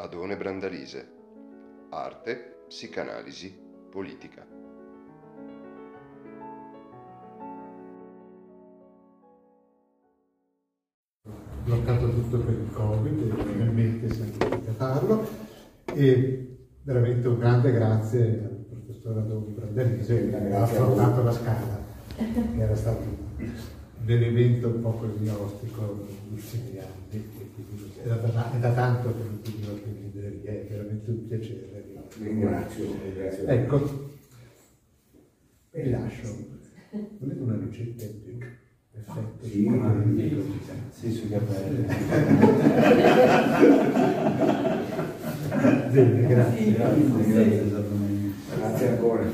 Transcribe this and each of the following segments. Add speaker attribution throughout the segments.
Speaker 1: Adone Brandalise. Arte, psicanalisi, politica.
Speaker 2: bloccato tutto per il Covid e finalmente siamo riusciti a farlo e veramente un grande grazie al professor Adone Brandalise che ha affrontato la scala che era stato un evento un po' così ostico negli ultimi anni è da, è da tanto che non ti dico che libreria è veramente un piacere
Speaker 3: ringrazio, ringrazio
Speaker 2: ecco vi lascio volete una ricetta in più? Perfetto.
Speaker 3: Sì, ma sì, sui capelli.
Speaker 2: Bene, grazie.
Speaker 3: Grazie, grazie ancora.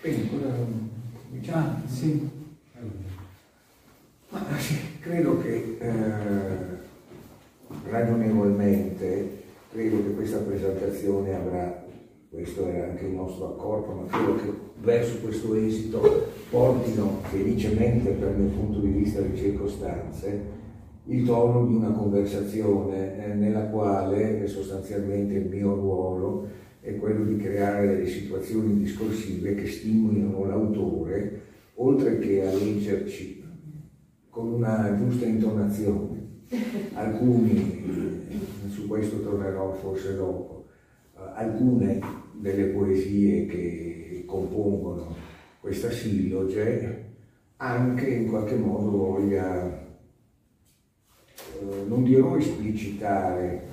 Speaker 3: Quindi, cosa diciamo?
Speaker 4: Sì.
Speaker 3: Credo che eh, ragionevolmente, credo che questa presentazione avrà, questo era anche il nostro accordo, ma credo che verso questo esito portino felicemente per il punto di vista di circostanze il tono di una conversazione eh, nella quale eh, sostanzialmente il mio ruolo è quello di creare delle situazioni discorsive che stimolino l'autore, oltre che a leggerci con una giusta intonazione. Alcuni, su questo tornerò forse dopo, alcune delle poesie che compongono questa silloge anche in qualche modo voglia, eh, non dirò esplicitare,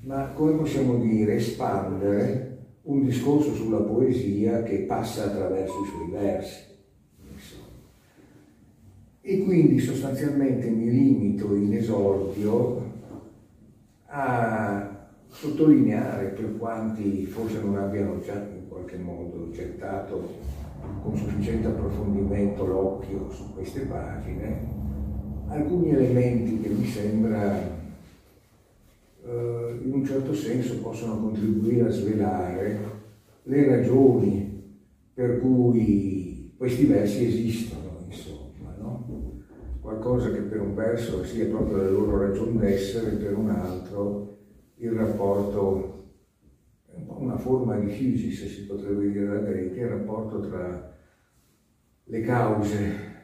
Speaker 3: ma come possiamo dire, espandere un discorso sulla poesia che passa attraverso i suoi versi. E quindi sostanzialmente mi limito in esordio a sottolineare per quanti forse non abbiano già in qualche modo gettato con sufficiente approfondimento l'occhio su queste pagine, alcuni elementi che mi sembra eh, in un certo senso possono contribuire a svelare le ragioni per cui questi versi esistono? Qualcosa che per un verso sia proprio la loro ragione d'essere, per un altro il rapporto una forma di physis, si potrebbe dire da greca, il rapporto tra le cause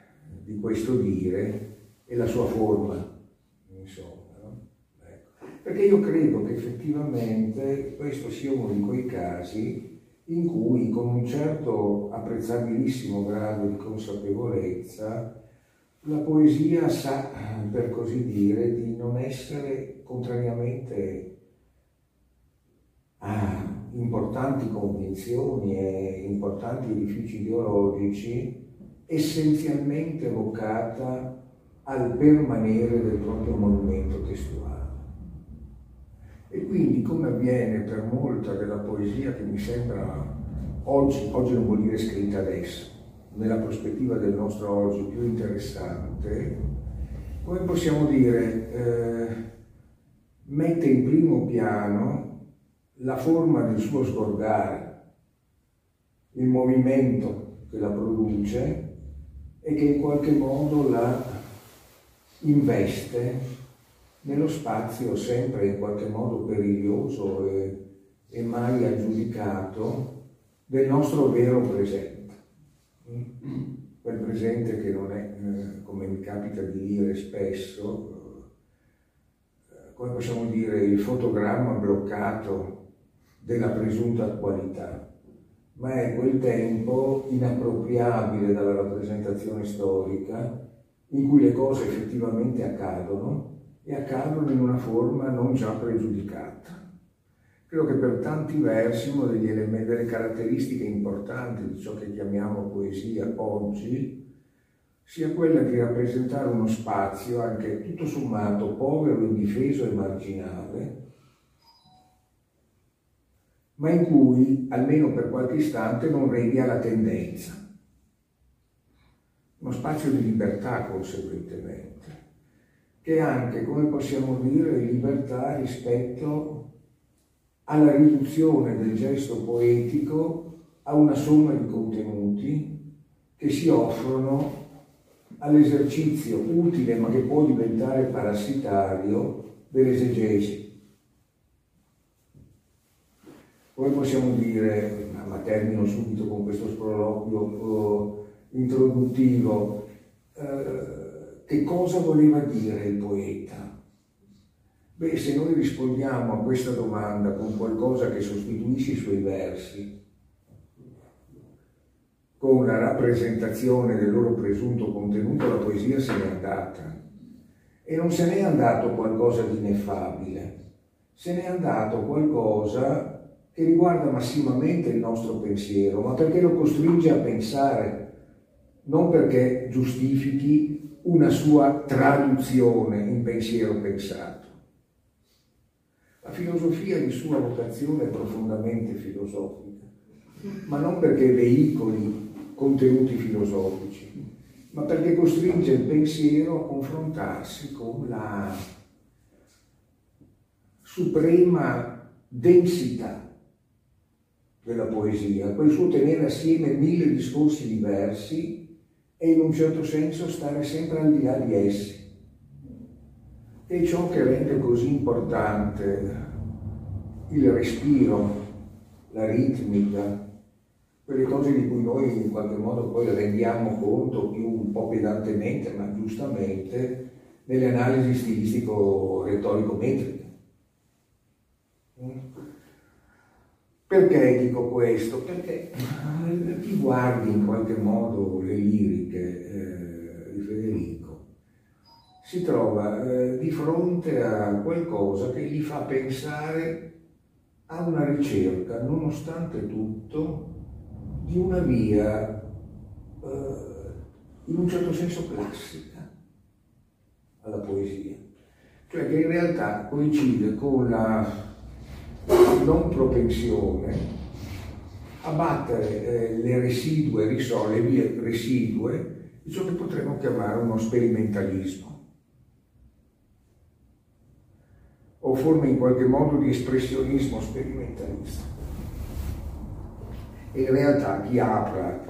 Speaker 3: di questo dire e la sua forma, insomma. No? Ecco. Perché io credo che effettivamente questo sia uno di quei casi in cui con un certo apprezzabilissimo grado di consapevolezza la poesia sa, per così dire, di non essere contrariamente a importanti convinzioni e importanti edifici ideologici, essenzialmente vocata al permanere del proprio movimento testuale. E quindi, come avviene per molta della poesia che mi sembra oggi, oggi non vuol dire scritta adesso, nella prospettiva del nostro oggi più interessante, come possiamo dire, eh, mette in primo piano la forma del suo sgorgare, il movimento che la produce e che in qualche modo la investe nello spazio sempre in qualche modo periglioso e, e mai aggiudicato del nostro vero presente. Quel presente che non è, eh, come mi capita di dire spesso, eh, come possiamo dire, il fotogramma bloccato della presunta attualità, ma è quel tempo inappropriabile dalla rappresentazione storica in cui le cose effettivamente accadono e accadono in una forma non già pregiudicata. Credo che per tanti versi una delle caratteristiche importanti di ciò che chiamiamo poesia oggi sia quella di rappresentare uno spazio anche tutto sommato povero, indifeso e marginale, ma in cui, almeno per qualche istante, non regna la tendenza. Uno spazio di libertà, conseguentemente, che è anche, come possiamo dire, libertà rispetto alla riduzione del gesto poetico a una somma di contenuti che si offrono all'esercizio utile ma che può diventare parassitario dell'esegesi come possiamo dire, ma termino subito con questo sproloquio eh, introduttivo, eh, che cosa voleva dire il poeta? Beh, se noi rispondiamo a questa domanda con qualcosa che sostituisce i suoi versi, con la rappresentazione del loro presunto contenuto, la poesia se n'è andata. E non se n'è andato qualcosa di ineffabile, se n'è andato qualcosa che riguarda massimamente il nostro pensiero, ma perché lo costringe a pensare, non perché giustifichi una sua traduzione in pensiero pensato. Filosofia di sua vocazione è profondamente filosofica, ma non perché veicoli contenuti filosofici, ma perché costringe il pensiero a confrontarsi con la suprema densità della poesia, quel suo tenere assieme mille discorsi diversi e in un certo senso stare sempre al di là di essi. E ciò che rende così importante il respiro, la ritmica, quelle cose di cui noi in qualche modo poi rendiamo conto più un po' pedantemente, ma giustamente, nelle analisi stilistico-retorico-metriche. Perché dico questo? Perché chi guardi in qualche modo le liriche eh, di Federico si trova eh, di fronte a qualcosa che gli fa pensare a una ricerca, nonostante tutto, di una via eh, in un certo senso classica alla poesia, cioè che in realtà coincide con la non propensione a battere eh, le residue le vie residue di ciò che potremmo chiamare uno sperimentalismo o forme in qualche modo di espressionismo sperimentalista. E in realtà chi apra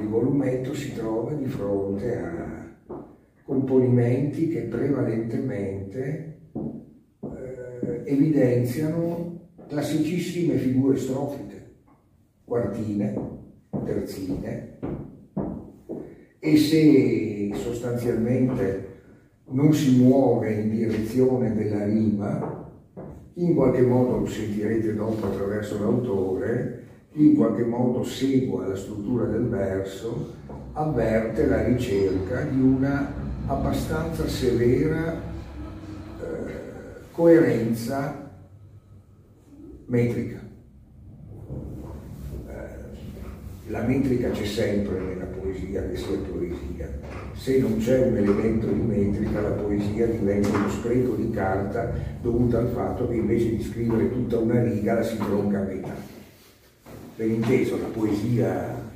Speaker 3: il volumetto si trova di fronte a componimenti che prevalentemente eh, evidenziano classicissime figure strofiche, quartine, terzine, e se sostanzialmente non si muove in direzione della rima, in qualche modo lo sentirete dopo attraverso l'autore, in qualche modo segua la struttura del verso, avverte la ricerca di una abbastanza severa eh, coerenza metrica. Eh, la metrica c'è sempre nella poesia, che sia poesia. Se non c'è un elemento di metrica, la poesia diventa uno spreco di carta dovuto al fatto che invece di scrivere tutta una riga la si tronca a metà. Per inteso, la poesia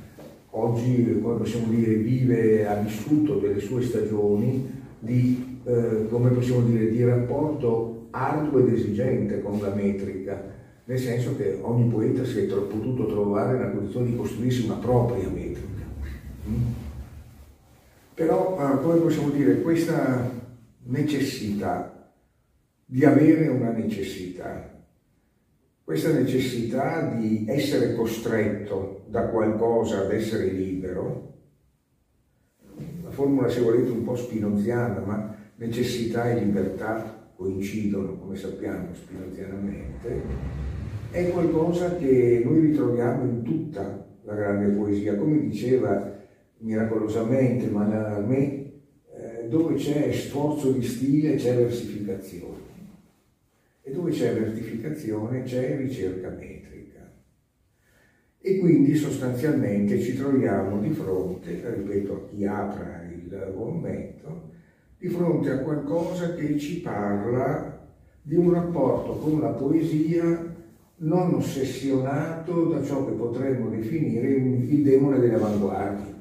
Speaker 3: oggi, come possiamo dire, vive, ha vissuto delle sue stagioni di, eh, come possiamo dire, di rapporto arduo ed esigente con la metrica nel senso che ogni poeta si è potuto trovare nella condizione di costruirsi una propria metrica. Mm? Però, eh, come possiamo dire, questa necessità di avere una necessità, questa necessità di essere costretto da qualcosa ad essere libero, la formula se volete un po' spinoziana, ma necessità e libertà coincidono, come sappiamo, spinozianamente, è qualcosa che noi ritroviamo in tutta la grande poesia, come diceva miracolosamente Mallarmé, eh, dove c'è sforzo di stile c'è versificazione e dove c'è versificazione c'è ricerca metrica. E quindi sostanzialmente ci troviamo di fronte, ripeto a chi apra il volumetto, di fronte a qualcosa che ci parla di un rapporto con la poesia non ossessionato da ciò che potremmo definire il demone delle avanguardie.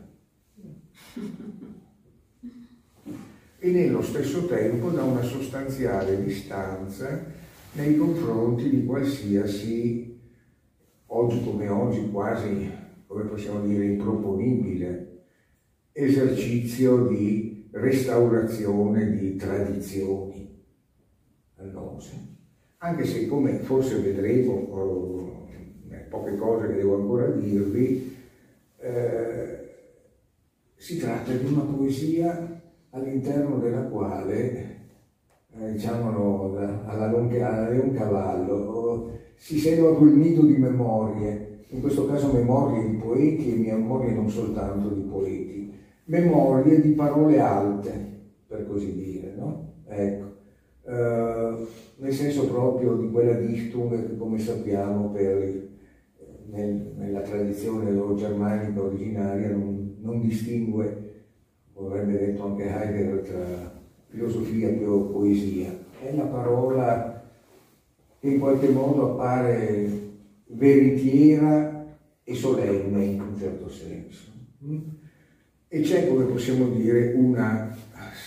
Speaker 3: E nello stesso tempo da una sostanziale distanza nei confronti di qualsiasi, oggi come oggi quasi, come possiamo dire, improponibile, esercizio di restaurazione di tradizioni all'ose anche se come forse vedremo poche cose che devo ancora dirvi, eh, si tratta di una poesia all'interno della quale, eh, diciamolo alla, longa, Leon Cavallo, si serva quel nido di memorie, in questo caso memorie di poeti e memorie non soltanto di poeti, memorie di parole alte, per così dire, no? Ecco. Uh, nel senso proprio di quella Dichtung che come sappiamo per, nel, nella tradizione germanica originaria non, non distingue vorrebbe detto anche Heidegger, tra filosofia e poesia. È la parola che in qualche modo appare veritiera e solenne in un certo senso. E c'è, come possiamo dire, una,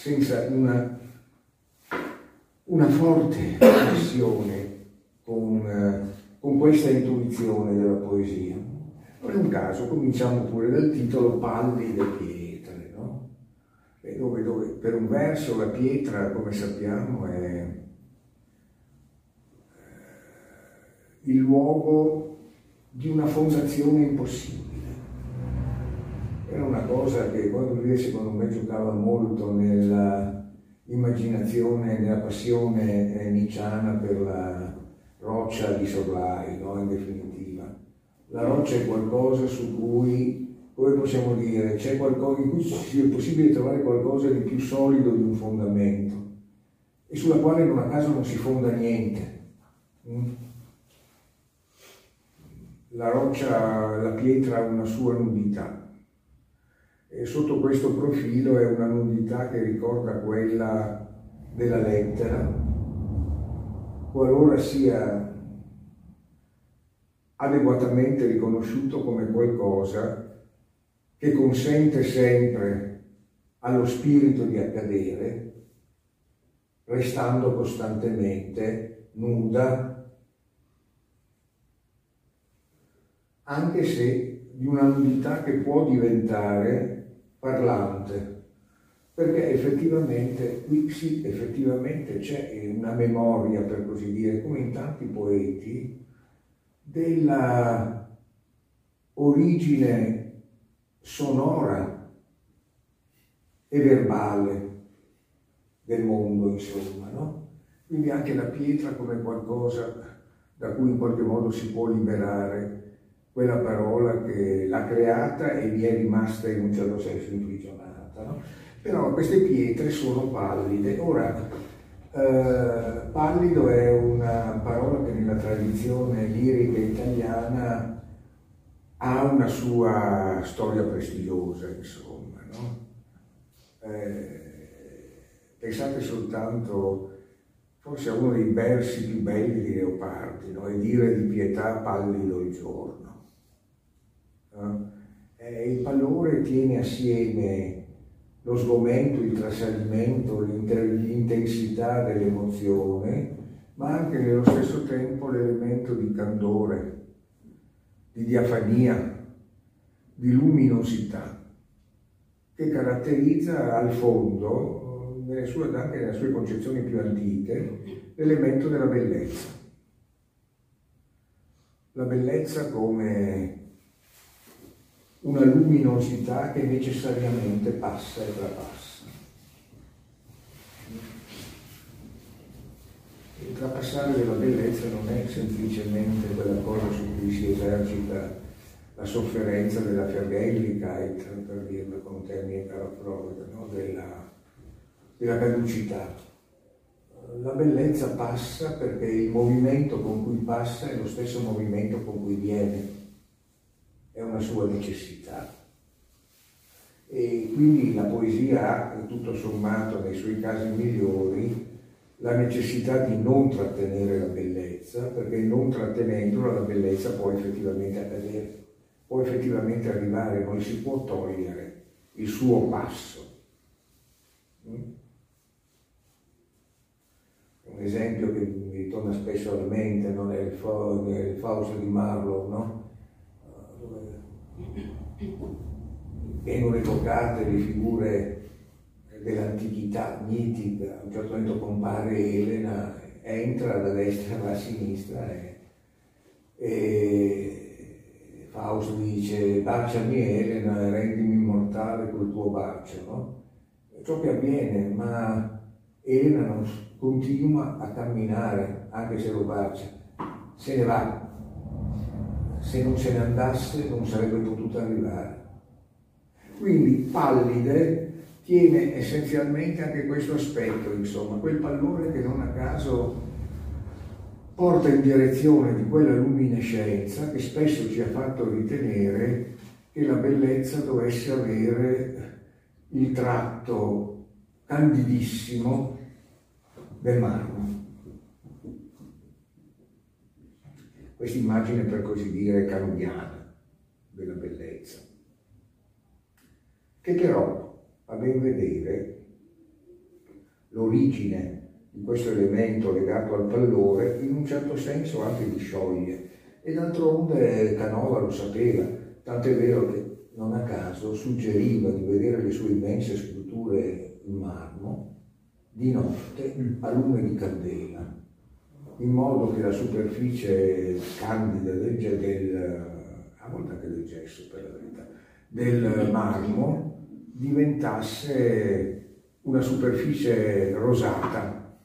Speaker 3: senza una, una forte connessione con, con questa intuizione della poesia. Non è un caso, cominciamo pure dal titolo Palli del piede per un verso la pietra, come sappiamo, è il luogo di una fondazione impossibile. Era una cosa che lui secondo me giocava molto nell'immaginazione, nella passione eh, per la roccia di Sorlai, no? in definitiva. La roccia è qualcosa su cui come possiamo dire, c'è qualcosa in cui è possibile trovare qualcosa di più solido di un fondamento e sulla quale non a caso non si fonda niente. Mm? La roccia, la pietra ha una sua nudità e sotto questo profilo è una nudità che ricorda quella della lettera, qualora sia adeguatamente riconosciuto come qualcosa che consente sempre allo spirito di accadere, restando costantemente nuda, anche se di una nudità che può diventare parlante, perché effettivamente qui sì, effettivamente c'è una memoria, per così dire, come in tanti poeti, della origine sonora e verbale del mondo, insomma, no? Quindi anche la pietra come qualcosa da cui in qualche modo si può liberare quella parola che l'ha creata e vi è rimasta in un certo senso imprigionata. No? Però queste pietre sono pallide. Ora, eh, pallido è una parola che nella tradizione lirica italiana ha una sua storia prestigiosa, insomma. No? Eh, pensate soltanto forse a uno dei versi più belli di Leopardi, no? e dire di pietà pallido il giorno. No? Eh, il pallore tiene assieme lo sgomento, il trasalimento, l'intensità dell'emozione, ma anche nello stesso tempo l'elemento di candore, di diafania, di luminosità, che caratterizza al fondo, nelle sue, anche nelle sue concezioni più antiche, l'elemento della bellezza. La bellezza come una luminosità che necessariamente passa e trapassa. Il trapassare della bellezza non è semplicemente quella cosa su cui si esercita la sofferenza della Vergänglichkeit, per dirla con termine Freud, no? della, della caducità. La bellezza passa perché il movimento con cui passa è lo stesso movimento con cui viene, è una sua necessità. E quindi la poesia ha, tutto sommato, nei suoi casi migliori, la necessità di non trattenere la bellezza, perché non trattenendola la bellezza può effettivamente accadere, può effettivamente arrivare, non si può togliere il suo passo. Mm? Un esempio che mi ritorna spesso alla mente non è il, Fausto di Marlowe, no? dove vengono evocate le figure dell'antichità mitica, a un certo momento compare Elena, entra da destra alla sinistra e, E Fausto dice baciami Elena e rendimi immortale col tuo bacio, no? Ciò che avviene, ma Elena non continua a camminare anche se lo bacia, se ne va. Se non se ne andasse non sarebbe potuto arrivare. Quindi pallide tiene essenzialmente anche questo aspetto, insomma, quel pallore che non a caso porta in direzione di quella luminescenza che spesso ci ha fatto ritenere che la bellezza dovesse avere il tratto candidissimo del marmo. Questa immagine per così dire canoniana della bellezza, che però a ben vedere l'origine di questo elemento legato al pallore in un certo senso anche li scioglie e d'altronde Canova lo sapeva, tant'è vero che non a caso suggeriva di vedere le sue immense sculture in marmo di notte mm. a lume di candela, in modo che la superficie candida del, del a volte anche del gesso per la verità, del marmo diventasse una superficie rosata,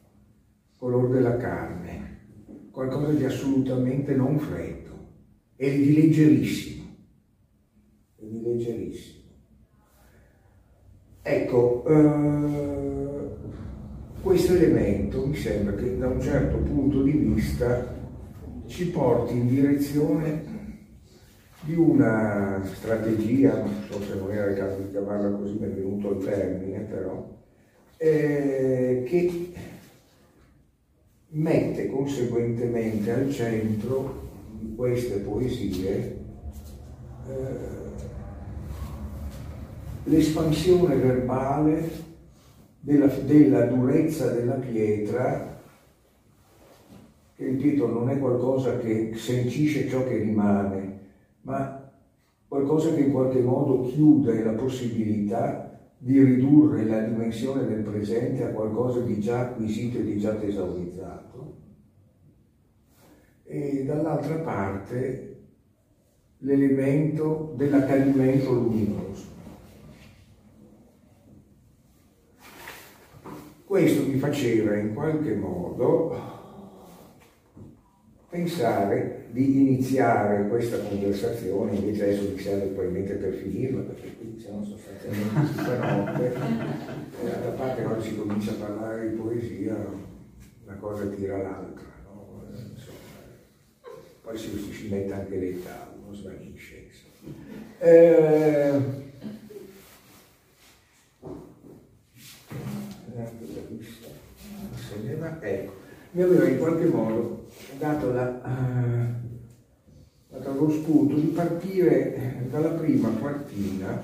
Speaker 3: color della carne, qualcosa di assolutamente non freddo e di leggerissimo e di leggerissimo. Ecco, eh, questo elemento mi sembra che da un certo punto di vista ci porti in direzione di una strategia, non so se non era il caso di chiamarla così, mi è venuto il termine però, eh, che mette conseguentemente al centro di queste poesie eh, l'espansione verbale della, della durezza della pietra, che ripeto non è qualcosa che sancisce ciò che rimane, ma qualcosa che in qualche modo chiude la possibilità di ridurre la dimensione del presente a qualcosa di già acquisito e di già tesaurizzato. E dall'altra parte l'elemento dell'accadimento luminoso. Questo mi faceva in qualche modo pensare di iniziare questa conversazione, invece adesso mi serve probabilmente per finirla, perché qui siamo sostanzialmente tutta notte, e da parte quando si comincia a parlare di poesia, una cosa tira l'altra, no? Insomma, poi si, si mette anche l'età, uno svanisce. Eh, Sedeva, ecco, mi aveva in qualche modo dato, la, uh, dato lo spunto di partire dalla prima quartina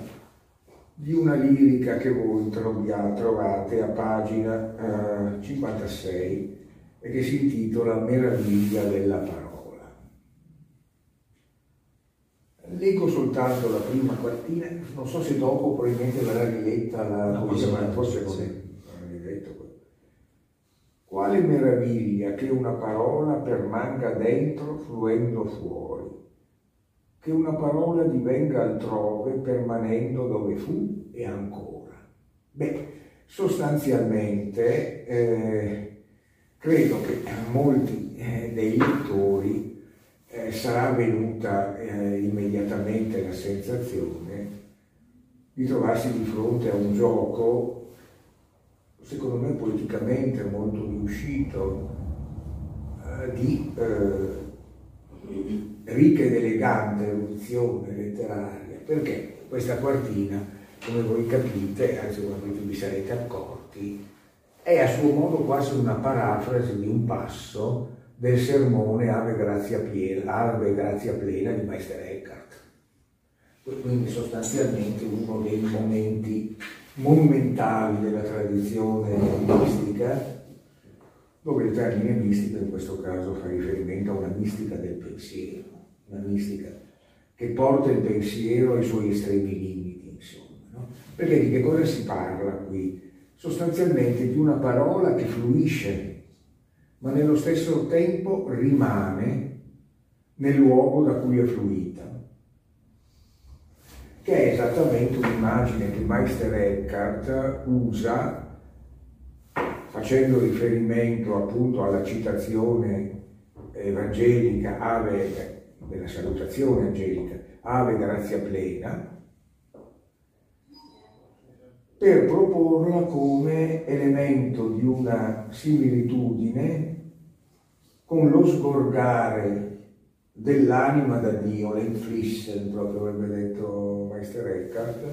Speaker 3: di una lirica che voi trovate a pagina uh, 56 e che si intitola Meraviglia della parola. Leggo soltanto la prima quartina, non so se dopo probabilmente verrà riletta la no, ma forse non è quale meraviglia che una parola permanga dentro fluendo fuori, che una parola divenga altrove permanendo dove fu e ancora. Beh, sostanzialmente eh, credo che a molti eh, dei lettori eh, sarà venuta eh, immediatamente la sensazione di trovarsi di fronte a un gioco secondo me politicamente molto riuscito, eh, di eh, ricca ed elegante eruzione letteraria, perché questa quartina, come voi capite, anzi sicuramente vi sarete accorti, è a suo modo quasi una parafrasi di un passo del sermone Ave Grazia Piena, Ave Grazia Plena di Meister Eckhart. Quindi sostanzialmente uno dei momenti monumentali della tradizione mistica, dove il termine mistica in questo caso fa riferimento a una mistica del pensiero, una mistica che porta il pensiero ai suoi estremi limiti, insomma. No? Perché di che cosa si parla qui? Sostanzialmente di una parola che fluisce, ma nello stesso tempo rimane nel luogo da cui è fluita, che è esattamente un'immagine che Meister Eckhart usa facendo riferimento appunto alla citazione evangelica ave, della salutazione angelica, ave grazia plena, per proporla come elemento di una similitudine con lo sgorgare dell'anima da Dio, l'Entflissen, proprio avrebbe detto Meister Eckhart,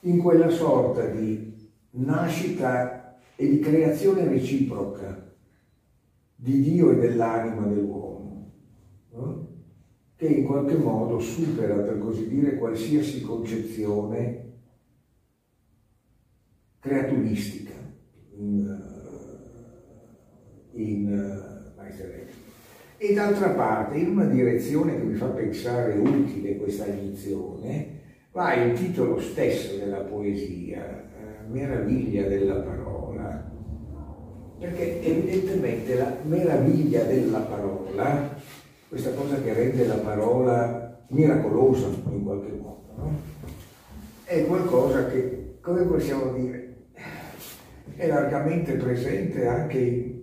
Speaker 3: in quella sorta di nascita e di creazione reciproca di Dio e dell'anima dell'uomo, no? che in qualche modo supera, per così dire, qualsiasi concezione creaturistica in, in uh, E d'altra parte, in una direzione che mi fa pensare utile questa lezione, va il titolo stesso della poesia, eh, Meraviglia della parola, perché evidentemente la meraviglia della parola, questa cosa che rende la parola miracolosa in qualche modo, no? è qualcosa che, come possiamo dire, è largamente presente anche in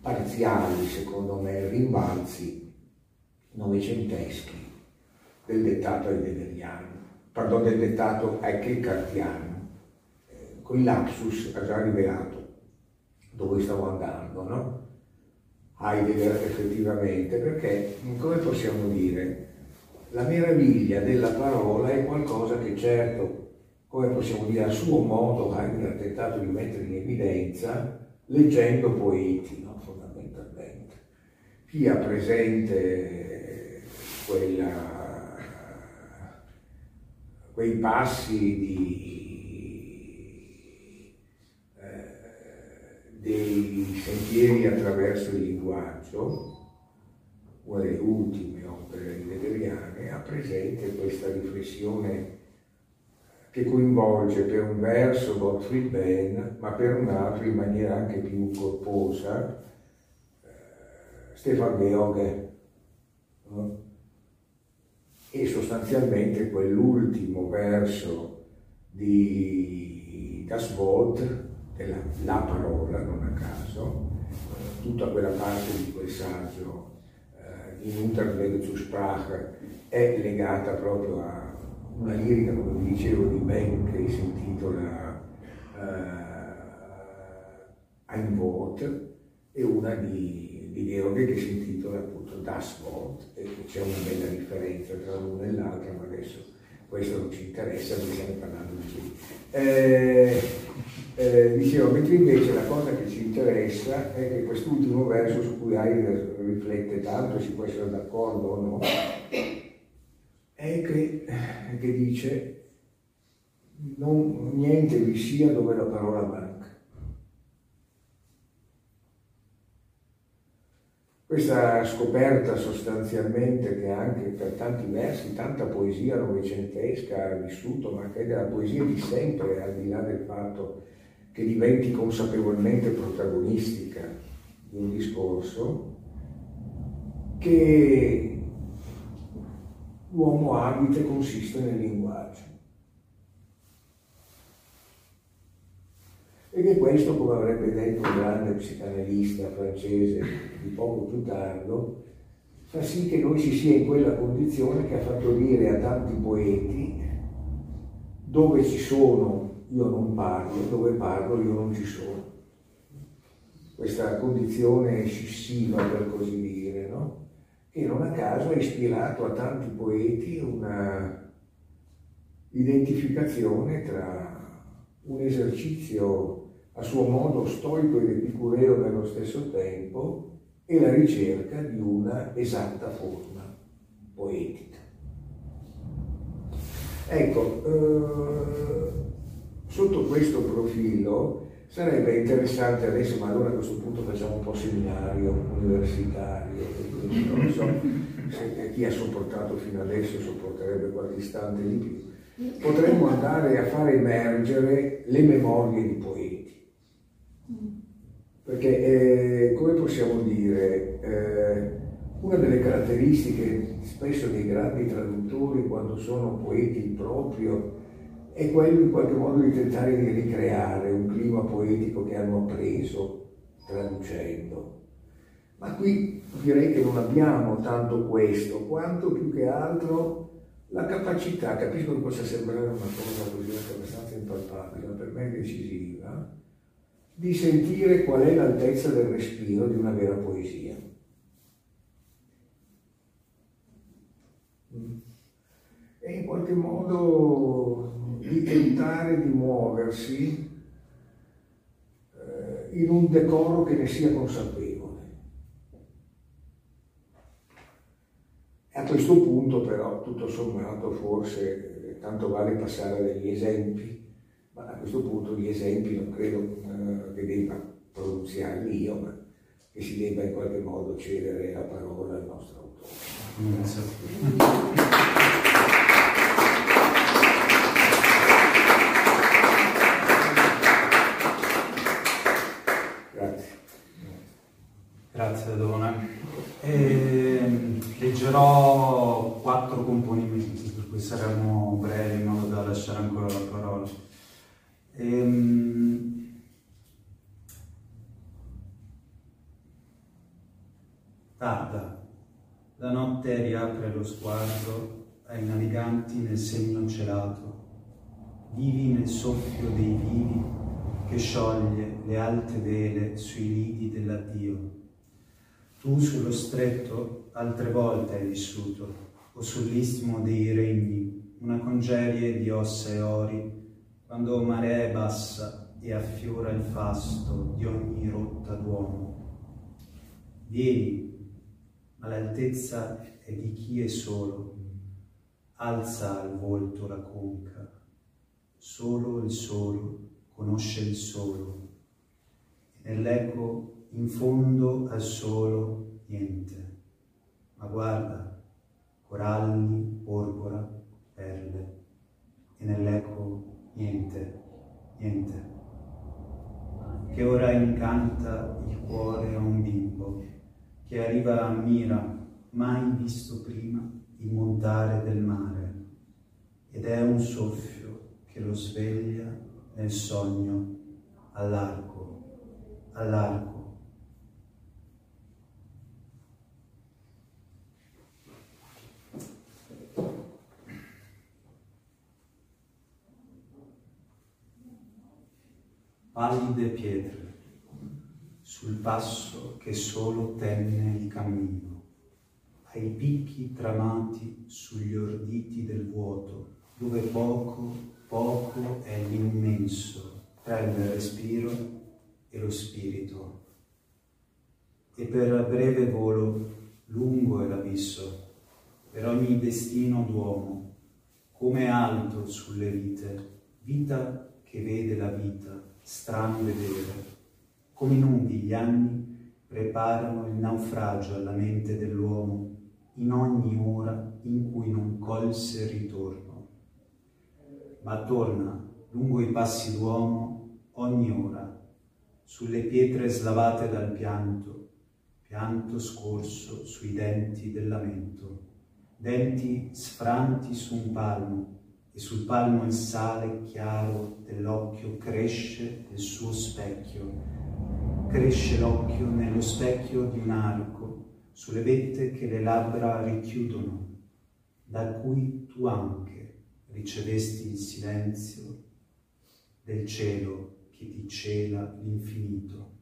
Speaker 3: parziali, secondo me, rimbalzi novecenteschi del dettato heideggeriano, pardon, del dettato eckhart-cartiano. Eh, con il lapsus ha già rivelato dove stavo andando, no? Heidegger effettivamente, perché, come possiamo dire, la meraviglia della parola è qualcosa che certo come possiamo dire, a suo modo Heidegger ha tentato di mettere in evidenza leggendo poeti, no? fondamentalmente. Chi ha presente quella, quei passi di, eh, dei sentieri attraverso il linguaggio, una delle ultime opere heideggeriane, ha presente questa riflessione che coinvolge per un verso Gottfried Benn, ma per un altro in maniera anche più corposa eh, Stefan Georg. No? E sostanzialmente quell'ultimo verso di Das Wort, della la parola, non a caso, tutta quella parte di quel saggio eh, in Unterweg zu Sprache è legata proprio a una lirica, come vi dicevo, di Ben che si intitola uh, Ein Wort e una di, di Georg che si intitola appunto Das Wort e c'è una bella differenza tra l'una e l'altra, ma adesso questo non ci interessa perché stiamo parlando di qui. Eh, eh, dicevo, mentre invece la cosa che ci interessa è che quest'ultimo verso su cui Heidegger riflette tanto, si può essere d'accordo o no, è che, che dice non, niente vi sia dove la parola manca. Questa scoperta sostanzialmente che anche per tanti versi, tanta poesia novecentesca ha vissuto, ma che è della poesia di sempre, al di là del fatto che diventi consapevolmente protagonistica di un discorso, che l'uomo abita e consiste nel linguaggio. E che questo, come avrebbe detto un grande psicanalista francese di poco più tardo, fa sì che noi si sia in quella condizione che ha fatto dire a tanti poeti dove ci sono io non parlo, dove parlo io non ci sono. Questa condizione eccessiva, per così dire, no? e non a caso ha ispirato a tanti poeti una identificazione tra un esercizio a suo modo stoico ed epicureo nello stesso tempo e la ricerca di una esatta forma poetica. Ecco, eh, sotto questo profilo Sarebbe interessante adesso, ma allora a questo punto facciamo un po' seminario universitario, non so se chi ha sopportato fino adesso sopporterebbe qualche istante di più. Potremmo andare a far emergere le memorie di poeti. Perché, eh, come possiamo dire, eh, Una delle caratteristiche spesso dei grandi traduttori quando sono poeti proprio è quello in qualche modo di tentare di ricreare un clima poetico che hanno appreso traducendo. Ma qui direi che non abbiamo tanto questo, quanto più che altro la capacità, capisco che possa sembrare una cosa così abbastanza impalpabile, ma per me è decisiva, di sentire qual è l'altezza del respiro di una vera poesia. E in qualche modo di tentare di muoversi eh, in un decoro che ne sia consapevole. A questo punto però, tutto sommato, forse eh, tanto vale passare degli esempi, ma a questo punto gli esempi non credo eh, che debba pronunziarli io, ma che si debba in qualche modo cedere la parola al nostro autore. Grazie.
Speaker 4: Grazie Dona. E leggerò quattro componimenti, per cui saremo brevi in modo da lasciare ancora la parola. Ehm... Tarda, la notte riapre lo sguardo ai naviganti nel segno celato, vivi nel soffio dei vivi che scioglie le alte vele sui lidi dell'addio. Tu sullo stretto altre volte hai vissuto, o sull'istmo dei regni, una congerie di ossa e ori, quando marea è bassa e affiora il fasto di ogni rotta d'uomo. Vieni, ma l'altezza è di chi è solo, alza al volto la conca, solo il solo conosce il solo, e nell'eco in fondo al solo niente. Ma guarda, coralli, porpora, perle, e nell'eco niente, niente. Che ora incanta il cuore a un bimbo, che arriva a mira, mai visto prima, il montare del mare, ed è un soffio che lo sveglia nel sogno all'arco, all'arco pallide pietre, sul passo che solo tenne il cammino, ai picchi tramati sugli orditi del vuoto, dove poco, poco è l'immenso tra il respiro e lo spirito. E per breve volo lungo è l'abisso, per ogni destino d'uomo, come alto sulle vite, vita che vede la vita, strano vedere, come lunghi gli anni preparano il naufragio alla mente dell'uomo in ogni ora in cui non colse ritorno. Ma torna lungo i passi d'uomo ogni ora, sulle pietre slavate dal pianto, pianto scorso sui denti del lamento, denti sfranti su un palmo, e sul palmo il sale chiaro dell'occhio cresce il suo specchio. Cresce l'occhio nello specchio di un arco, sulle vette che le labbra richiudono, da cui tu anche ricevesti il silenzio del cielo che ti cela l'infinito.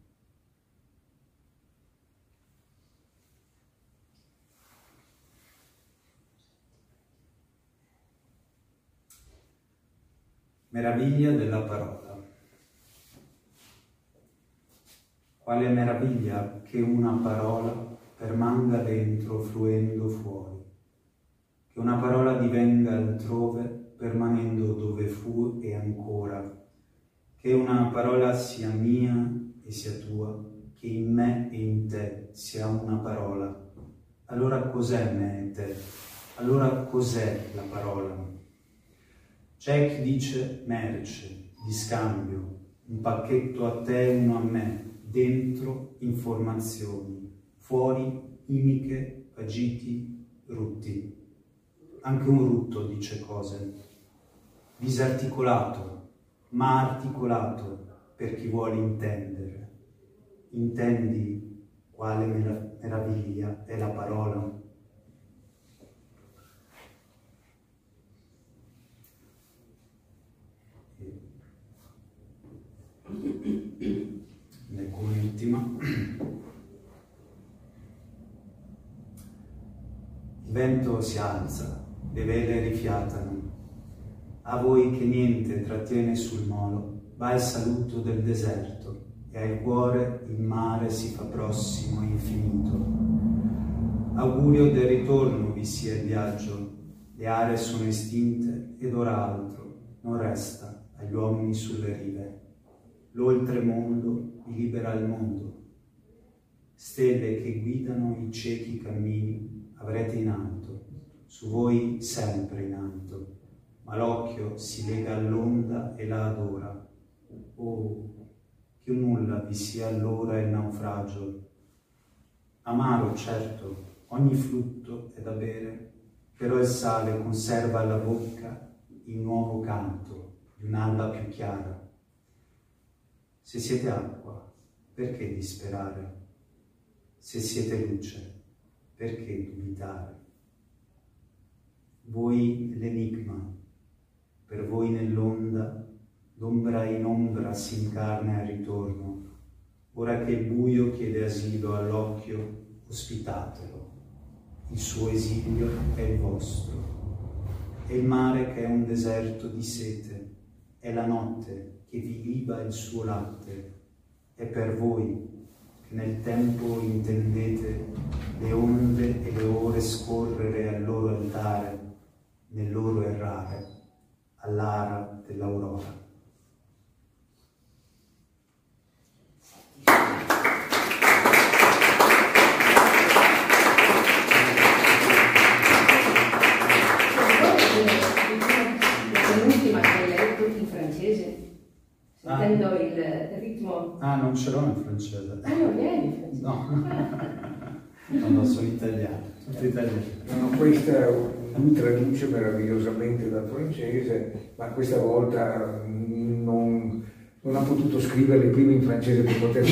Speaker 4: Meraviglia della parola. Quale meraviglia che una parola permanga dentro fluendo fuori, che una parola divenga altrove permanendo dove fu e ancora, che una parola sia mia e sia tua, che in me e in te sia una parola. Allora cos'è me e te? Allora cos'è la parola? C'è chi dice merce, di scambio, un pacchetto a te uno a me, dentro informazioni, fuori imiche agiti, rutti. Anche un rutto dice cose. Disarticolato, ma articolato per chi vuole intendere. Intendi quale meraviglia è la parola? Leggo un'ultima. Il vento si alza, le vele rifiatano. A voi che niente trattiene sul molo, va il saluto del deserto e al cuore il mare si fa prossimo e infinito. Augurio del ritorno vi sia il viaggio, le aree sono estinte ed ora altro non resta agli uomini sulle rive. L'oltremondo libera il mondo. Stelle che guidano i ciechi cammini avrete in alto, su voi sempre in alto, ma l'occhio si lega all'onda e la adora. Oh, che nulla vi sia allora il naufragio. Amaro, certo, ogni frutto è da bere, però il sale conserva alla bocca il nuovo canto di un'alla più chiara. Se siete acqua, perché disperare? Se siete luce, perché dubitare? Voi l'enigma, per voi nell'onda, l'ombra in ombra si incarna al ritorno. Ora che il buio chiede asilo all'occhio, ospitatelo. Il suo esilio è il vostro. È il mare che è un deserto di sete, è la notte che vi liba il suo latte. È per voi nel tempo intendete le onde e le ore scorrere al loro altare, nel loro errare, all'ara dell'aurora.
Speaker 5: Sentendo ah. il ritmo.
Speaker 4: Ah, non ce l'ho in francese.
Speaker 5: Ah, non è in francese?
Speaker 4: No. no, sono italiano, tutto italiano.
Speaker 3: No, questa lui traduce meravigliosamente dal francese, ma questa volta non, non ha potuto scriverle prima in francese per poter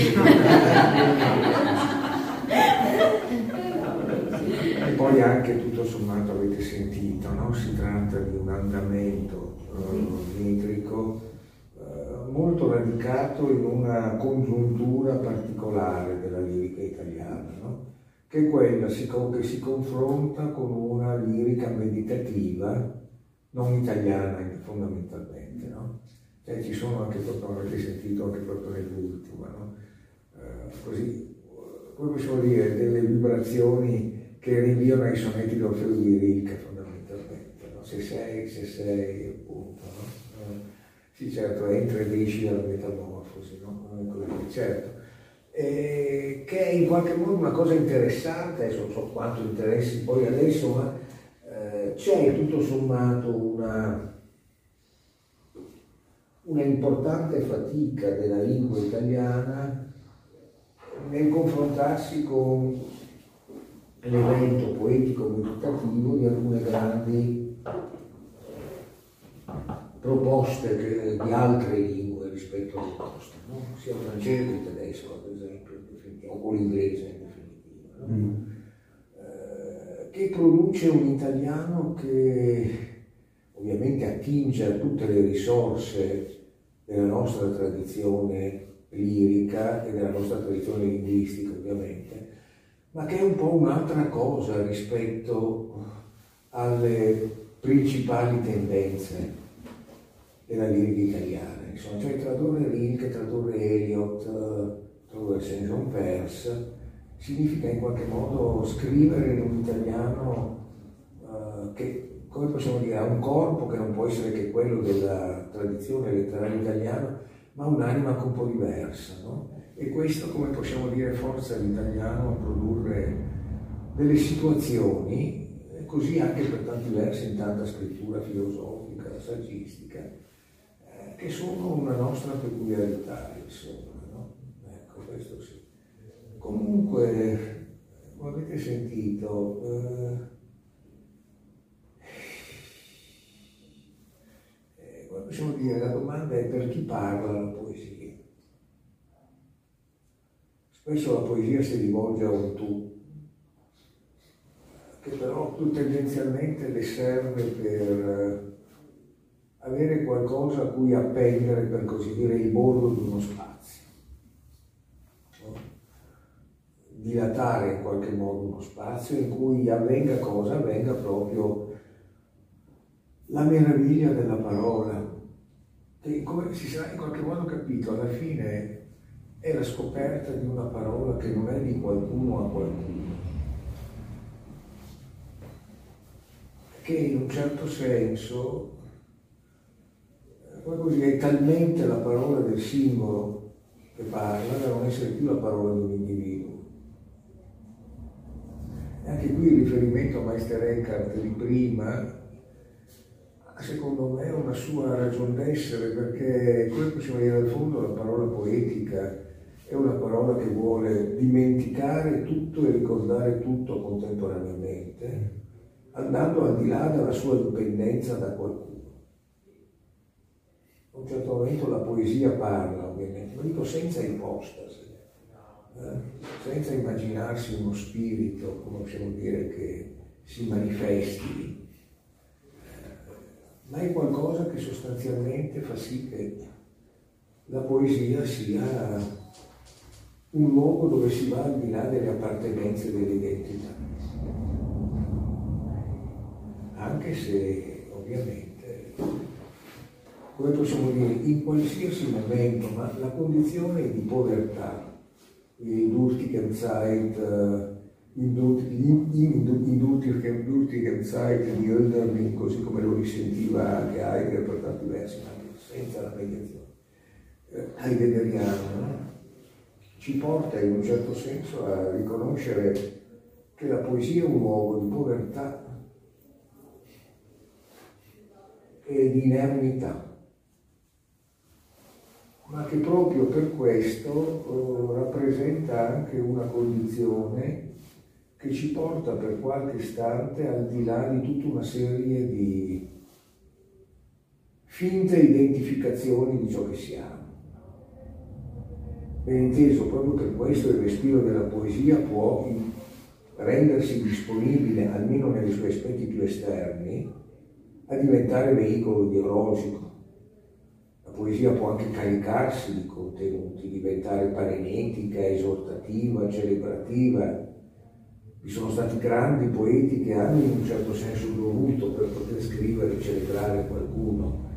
Speaker 3: E poi anche tutto sommato avete sentito, no? si tratta di un andamento uh, metrico uh, molto radicato in una congiuntura particolare della lirica italiana, no? che è quella che si confronta con una lirica meditativa non italiana fondamentalmente. No? Cioè, ci sono anche proprio, avete sentito anche proprio nell'ultima, no? uh, così, come possiamo dire, delle vibrazioni che rinviano ai sonetti d'Orfeo di Rilke fondamentalmente, se sei, se sei? Sì, certo, entra e esci dalla metamorfosi, no? Certo. E, che è in qualche modo una cosa interessante, adesso non so quanto interessi poi adesso, ma eh, c'è tutto sommato una, una importante fatica della lingua italiana nel confrontarsi con l'evento poetico meditativo di alcune grandi proposte che, di altre lingue rispetto alle nostre, no? sia il francese che il tedesco ad esempio, o l'inglese in definitiva, no? mm. eh, che produce un italiano che ovviamente attinge a tutte le risorse della nostra tradizione lirica e della nostra tradizione linguistica ovviamente, ma che è un po' un'altra cosa rispetto alle principali tendenze della lirica italiana. Insomma, cioè tradurre Rilke, tradurre Eliot, tradurre Saint John Perse, significa in qualche modo scrivere in un italiano uh, che, come possiamo dire, ha un corpo che non può essere che quello della tradizione letteraria italiana, ma un'anima un po' diversa. No? E questo, come possiamo dire, forza l'italiano a produrre delle situazioni, così anche per tanti versi in tanta scrittura filosofica, saggistica, eh, che sono una nostra peculiarità, insomma. No? Ecco, questo sì. Comunque, come avete sentito. Eh, eh, possiamo dire, la domanda è per chi parla la poesia. Spesso la poesia si rivolge a un tu, che però tu tendenzialmente le serve per avere qualcosa a cui appendere, per così dire, il bordo di uno spazio. No? Dilatare in qualche modo uno spazio in cui avvenga cosa? Avvenga proprio la meraviglia della parola, che come si sarà in qualche modo capito, alla fine è la scoperta di una parola che non è di qualcuno a qualcuno, che in un certo senso poi così è talmente la parola del simbolo che parla da non essere più la parola di un individuo. E anche qui il riferimento a Meister Eckhart di prima, secondo me è una sua ragione d'essere, perché quello che ci viene dal fondo la parola poetica è una parola che vuole dimenticare tutto e ricordare tutto contemporaneamente, andando al di là della sua dipendenza da qualcuno a un certo momento la poesia parla, ovviamente, lo dico senza ipostasi, eh? senza immaginarsi uno spirito, come possiamo dire, che si manifesti, eh, ma è qualcosa che sostanzialmente fa sì che la poesia sia un luogo dove si va al di là delle appartenenze e delle identità. Anche se ovviamente come possiamo dire, in qualsiasi momento, ma la condizione di povertà, il Durtigenzeit di Hölderlin, così come lo risentiva anche Heidegger per tanti versi, ma senza la mediazione eh, heideggeriana, ci porta in un certo senso a riconoscere che la poesia è un luogo di povertà e di inermità ma che proprio per questo eh, rappresenta anche una condizione che ci porta per qualche istante al di là di tutta una serie di finte identificazioni di ciò che siamo. Ben inteso, proprio per questo il respiro della poesia può rendersi disponibile, almeno nei suoi aspetti più esterni, a diventare veicolo ideologico la poesia può anche caricarsi di contenuti, diventare parenetica, esortativa, celebrativa. Vi sono stati grandi poeti che hanno in un certo senso dovuto per poter scrivere e celebrare qualcuno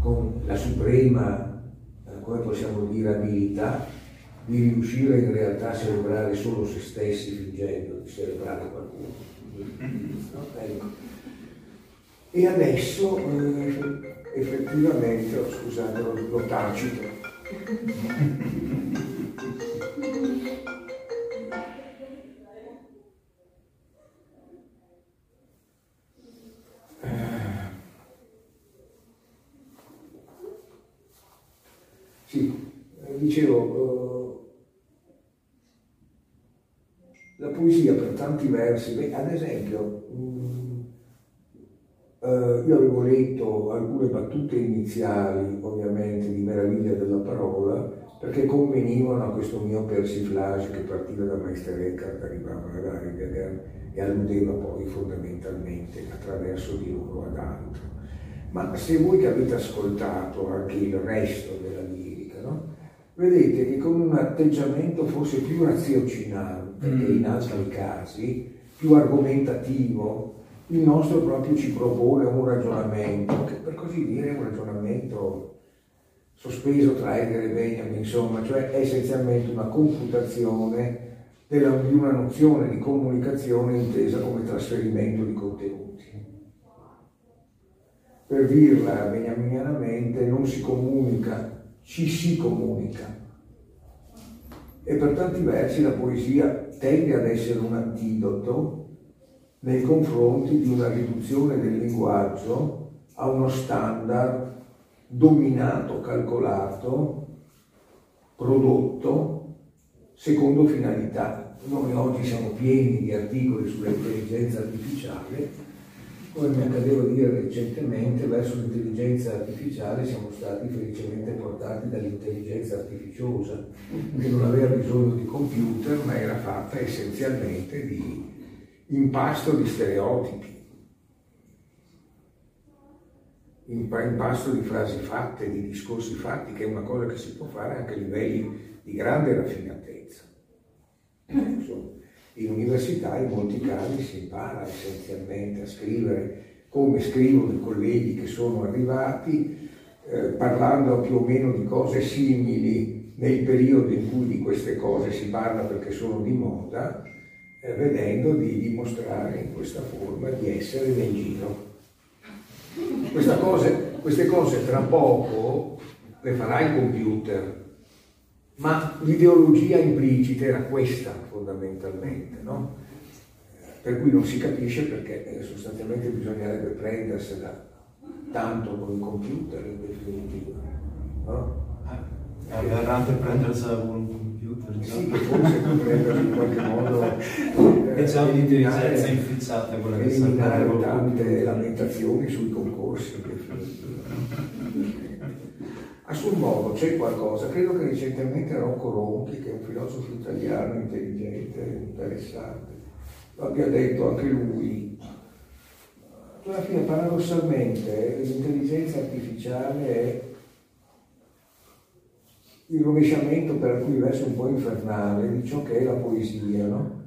Speaker 3: con la suprema, eh, come possiamo dire, abilità di riuscire in realtà a celebrare solo se stessi fingendo di celebrare qualcuno. No? Ecco. E adesso eh, effettivamente, scusate, lo tacito. Eh, sì, dicevo, eh, la poesia per tanti versi, ad esempio, Uh, io avevo letto alcune battute iniziali, ovviamente, di meraviglia della parola, perché convenivano a questo mio persiflage che partiva da Meister Eckhart, arrivava da Heidegger e alludeva poi fondamentalmente attraverso di loro ad altro. Ma se voi che avete ascoltato anche il resto della lirica, no? vedete che con un atteggiamento forse più raziocinante mm. che in altri casi, più argomentativo, il nostro proprio ci propone un ragionamento, che per così dire è un ragionamento sospeso tra Heidegger e Benjamin, insomma, cioè è essenzialmente una computazione della, di una nozione di comunicazione intesa come trasferimento di contenuti. Per dirla beniaminianamente, non si comunica, ci si comunica. E per tanti versi la poesia tende ad essere un antidoto nei confronti di una riduzione del linguaggio a uno standard dominato, calcolato, prodotto, secondo finalità. Noi oggi siamo pieni di articoli sull'intelligenza artificiale, come mi accadeva dire recentemente, verso l'intelligenza artificiale siamo stati felicemente portati dall'intelligenza artificiosa, che non aveva bisogno di computer, ma era fatta essenzialmente di impasto di stereotipi, impasto di frasi fatte, di discorsi fatti, che è una cosa che si può fare anche a livelli di grande raffinatezza. In università in molti casi si impara essenzialmente a scrivere come scrivono i colleghi che sono arrivati, eh, parlando più o meno di cose simili nel periodo in cui di queste cose si parla perché sono di moda, vedendo di dimostrare in questa forma di essere nel giro. Cose, queste cose tra poco le farà il computer, ma l'ideologia implicita era questa fondamentalmente, no? per cui non si capisce perché eh, sostanzialmente bisognerebbe prendersela tanto con il computer in definitiva. No?
Speaker 4: Aberrante prendersela con
Speaker 3: che forse potrebbe in qualche modo
Speaker 4: eh, è già un'intelligenza inficiata quella che
Speaker 3: eliminare tante lamentazioni sui concorsi. A suo modo c'è qualcosa, credo che recentemente Rocco Ronchi, che è un filosofo italiano intelligente, interessante, lo abbia detto anche lui. Alla fine, paradossalmente, l'intelligenza artificiale è il rovesciamento per alcuni versi un po' infernale di ciò che è la poesia, no?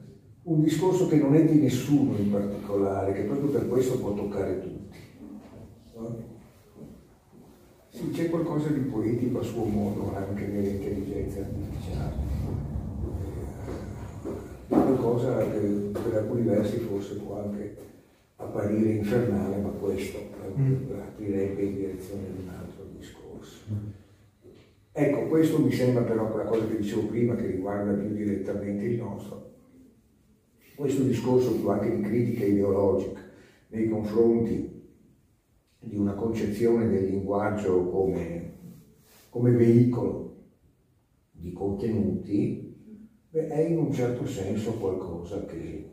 Speaker 3: Un discorso che non è di nessuno in particolare, che proprio per questo può toccare tutti. No? Sì, c'è qualcosa di poetico a suo modo anche nell'intelligenza artificiale. Qualcosa che per alcuni versi forse può anche apparire infernale, ma questo mm. aprirebbe in direzione di un altro discorso. Ecco, questo mi sembra però quella cosa che dicevo prima, che riguarda più direttamente il nostro. Questo discorso più anche di critica ideologica nei confronti di una concezione del linguaggio come, come veicolo di contenuti, beh, è in un certo senso qualcosa che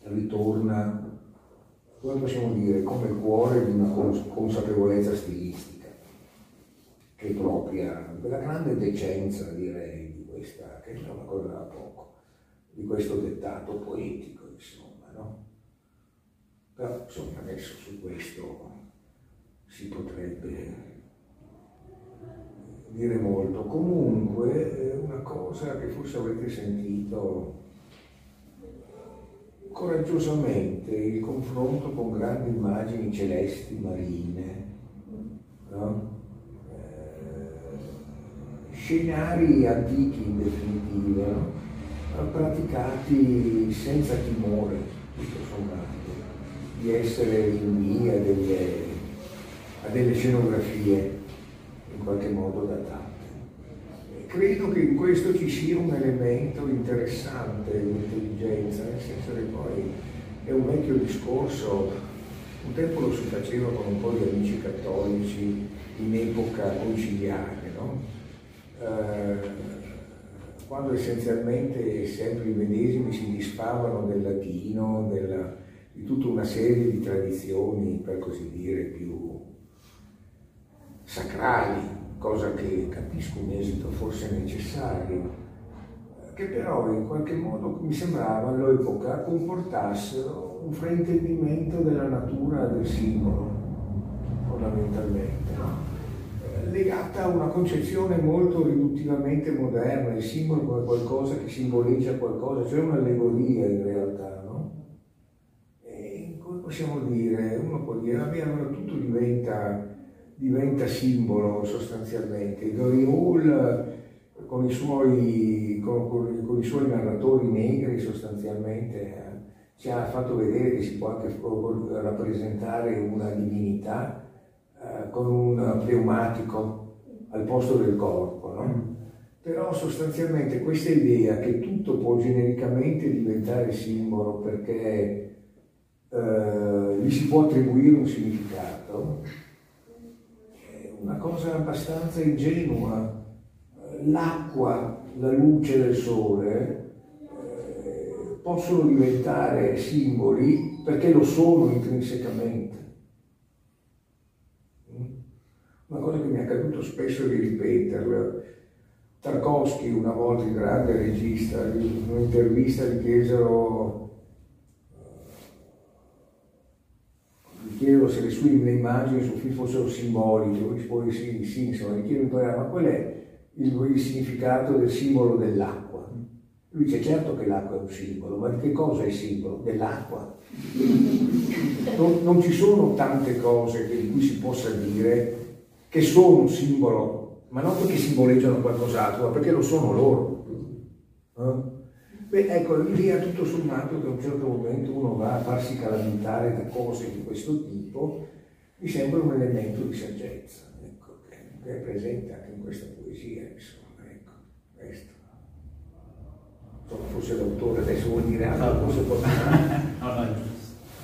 Speaker 3: ritorna, come possiamo dire, come cuore di una consapevolezza stilistica, è propria della grande decenza, direi, di questa, che è una cosa da poco, di questo dettato poetico, insomma, no? Però insomma adesso su questo si potrebbe dire molto. Comunque è una cosa che forse avrete sentito coraggiosamente il confronto con grandi immagini celesti marine, no? Scenari antichi in definitiva, no? praticati senza timore, tutto sommato di essere rinvii a delle, a delle scenografie in qualche modo datate. Credo che in questo ci sia un elemento interessante di intelligenza, nel senso che poi è un vecchio discorso, un tempo lo si faceva con un po' di amici cattolici in epoca conciliare, no? Eh, quando essenzialmente sempre i medesimi si disfavano del latino, della, di tutta una serie di tradizioni, per così dire, più sacrali, cosa che capisco un esito forse necessario, che però in qualche modo mi sembrava all'epoca comportassero un fraintendimento della natura del simbolo, fondamentalmente? Legata a una concezione molto riduttivamente moderna, il simbolo come qualcosa che simboleggia qualcosa, cioè un'allegoria in realtà, possiamo dire, uno può dire, vabbè, allora tutto diventa, diventa simbolo sostanzialmente. Dory Hall con i suoi, con, con, con i suoi narratori negri sostanzialmente eh, ci ha fatto vedere che si può anche rappresentare una divinità eh, con un pneumatico al posto del corpo. No? Mm. Però sostanzialmente questa idea che tutto può genericamente diventare simbolo perché eh, gli si può attribuire un significato, è una cosa abbastanza ingenua. L'acqua la luce del sole eh, possono diventare simboli perché lo sono intrinsecamente. Una cosa che mi è accaduto spesso di ripeterlo. Tarkovsky, una volta il grande regista, in un'intervista gli chiesero chiedo se le sue le immagini sul film fossero simboliche, lui risponde sì, sì, insomma, gli chiedo ma qual è il, il, significato del simbolo dell'acqua? Lui dice certo che l'acqua è un simbolo, ma di che cosa è il simbolo? Dell'acqua. Non, non ci sono tante cose di cui si possa dire che sono un simbolo, ma non perché simboleggiano qualcos'altro, ma perché lo sono loro. Eh? Beh, ecco, l'idea tutto sommato che a un certo momento uno va a farsi calamitare da cose di questo tipo, mi sembra un elemento di saggezza, ecco, che è presente anche in questa poesia, insomma, ecco, questo. Insomma, forse l'autore adesso vuol dire altro, forse può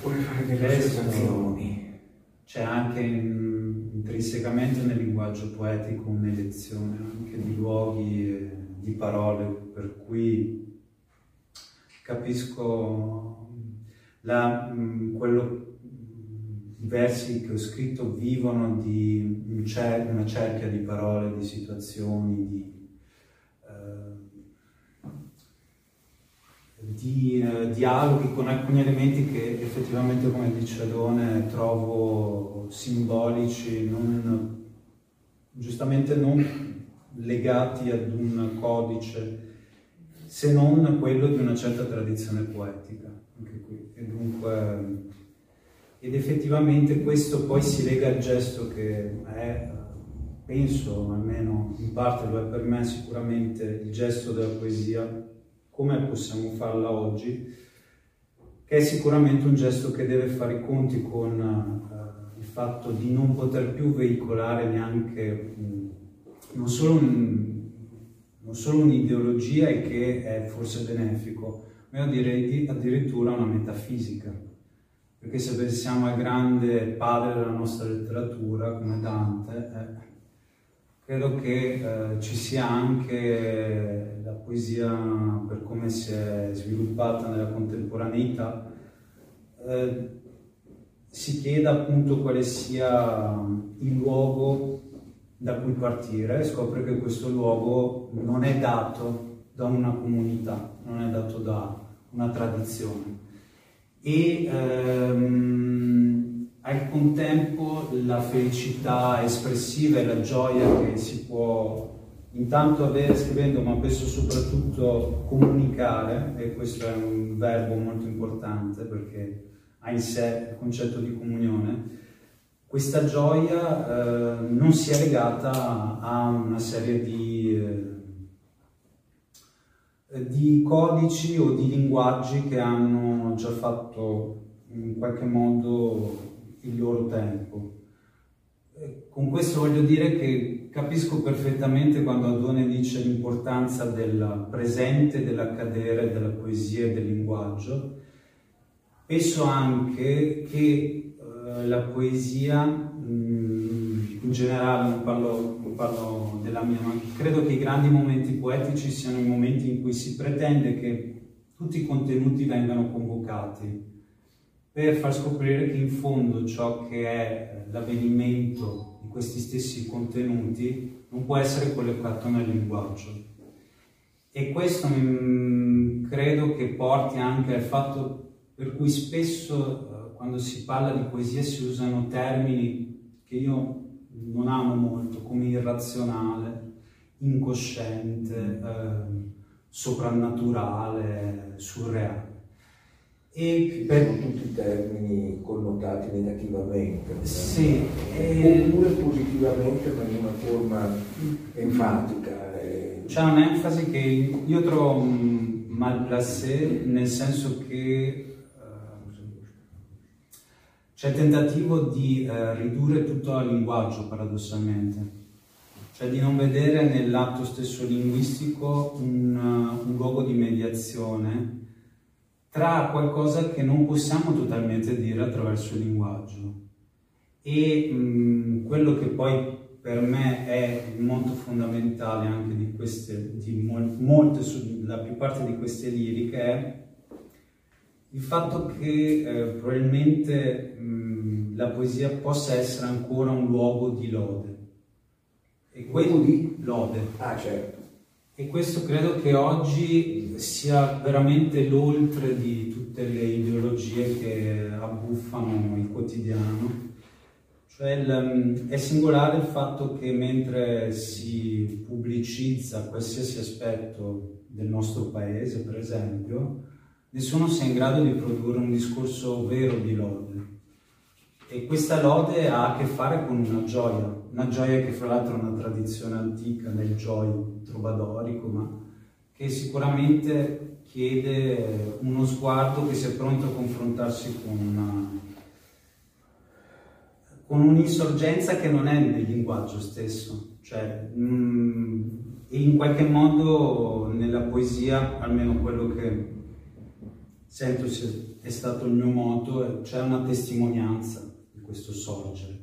Speaker 3: Vuole fare delle osservazioni.
Speaker 4: C'è anche intrinsecamente nel linguaggio poetico un'elezione anche di luoghi, di parole, per cui capisco la, mm, quello, i versi che ho scritto vivono di un cer una cerchia di parole, di situazioni, di, uh, di uh, dialoghi con alcuni elementi che effettivamente, come dice Adone, trovo simbolici, non, giustamente non legati ad un codice se non quello di una certa tradizione poetica, anche qui. E dunque, ed effettivamente questo poi si lega al gesto che è, penso, almeno in parte lo è per me sicuramente, il gesto della poesia, come possiamo farla oggi, che è sicuramente un gesto che deve fare i conti con uh, il fatto di non poter più veicolare neanche um, non solo un, non solo un'ideologia e che è forse benefico, ma io direi addirittura una metafisica. Perché se pensiamo al grande padre della nostra letteratura, come Dante, eh, credo che eh, ci sia anche poesia per come si è sviluppata nella contemporaneità, eh, si chieda appunto quale sia il luogo da cui partire, scopre che questo luogo non è dato da una comunità, non è dato da una tradizione. E ehm, al contempo la felicità espressiva e la gioia che si può intanto avere scrivendo, ma penso soprattutto comunicare, e questo è un verbo molto importante perché ha in sé il concetto di comunione, questa gioia eh, non sia legata a una serie di, eh, di, codici o di linguaggi che hanno già fatto in qualche modo il loro tempo. Eh, con questo voglio dire che capisco perfettamente quando Adone dice l'importanza del presente, dell'accadere, della poesia e del linguaggio. Penso anche che eh, la poesia, mm, in generale non parlo, non parlo, della mia, ma credo che i grandi momenti poetici siano i momenti in cui si pretende che tutti i contenuti vengano convocati per far scoprire che in fondo ciò che è l'avvenimento questi stessi contenuti non può essere collocato nel linguaggio. E questo mh, credo che porti anche al fatto per cui spesso quando si parla di poesia si usano termini che io non amo molto, come irrazionale, incosciente, eh, soprannaturale, surreale.
Speaker 3: E per... Sono tutti termini connotati negativamente.
Speaker 4: Sì.
Speaker 3: E... Oppure positivamente, ma in una forma enfatica.
Speaker 4: E... C'è un'enfasi che io trovo malplacé, nel senso che c'è il tentativo di eh, ridurre tutto al linguaggio, paradossalmente, cioè di non vedere nell'atto stesso linguistico un, uh, un luogo di mediazione tra qualcosa che non possiamo totalmente dire attraverso il linguaggio e mh, quello che poi per me è il monto fondamentale anche di queste, di molte, la più parte di queste liriche è il fatto che eh, probabilmente mh, la poesia possa essere ancora un luogo di lode.
Speaker 3: E quello di
Speaker 4: lode.
Speaker 3: Ah, certo.
Speaker 4: E questo credo che oggi sia veramente l'oltre di tutte le ideologie che abbuffano il quotidiano. Cioè il, è singolare il fatto che mentre si pubblicizza qualsiasi aspetto del nostro paese, per esempio, nessuno sia in grado di produrre un discorso vero di lode. E questa lode ha a che fare con una gioia, una gioia che fra l'altro è una tradizione antica nel gioio trovadorico, ma che sicuramente chiede uno sguardo che sia pronto a confrontarsi con, con un'insorgenza che non è nel linguaggio stesso, cioè, mh, mm, in qualche modo nella poesia, almeno quello che sento se è stato il mio moto, c'è una testimonianza di questo sorgere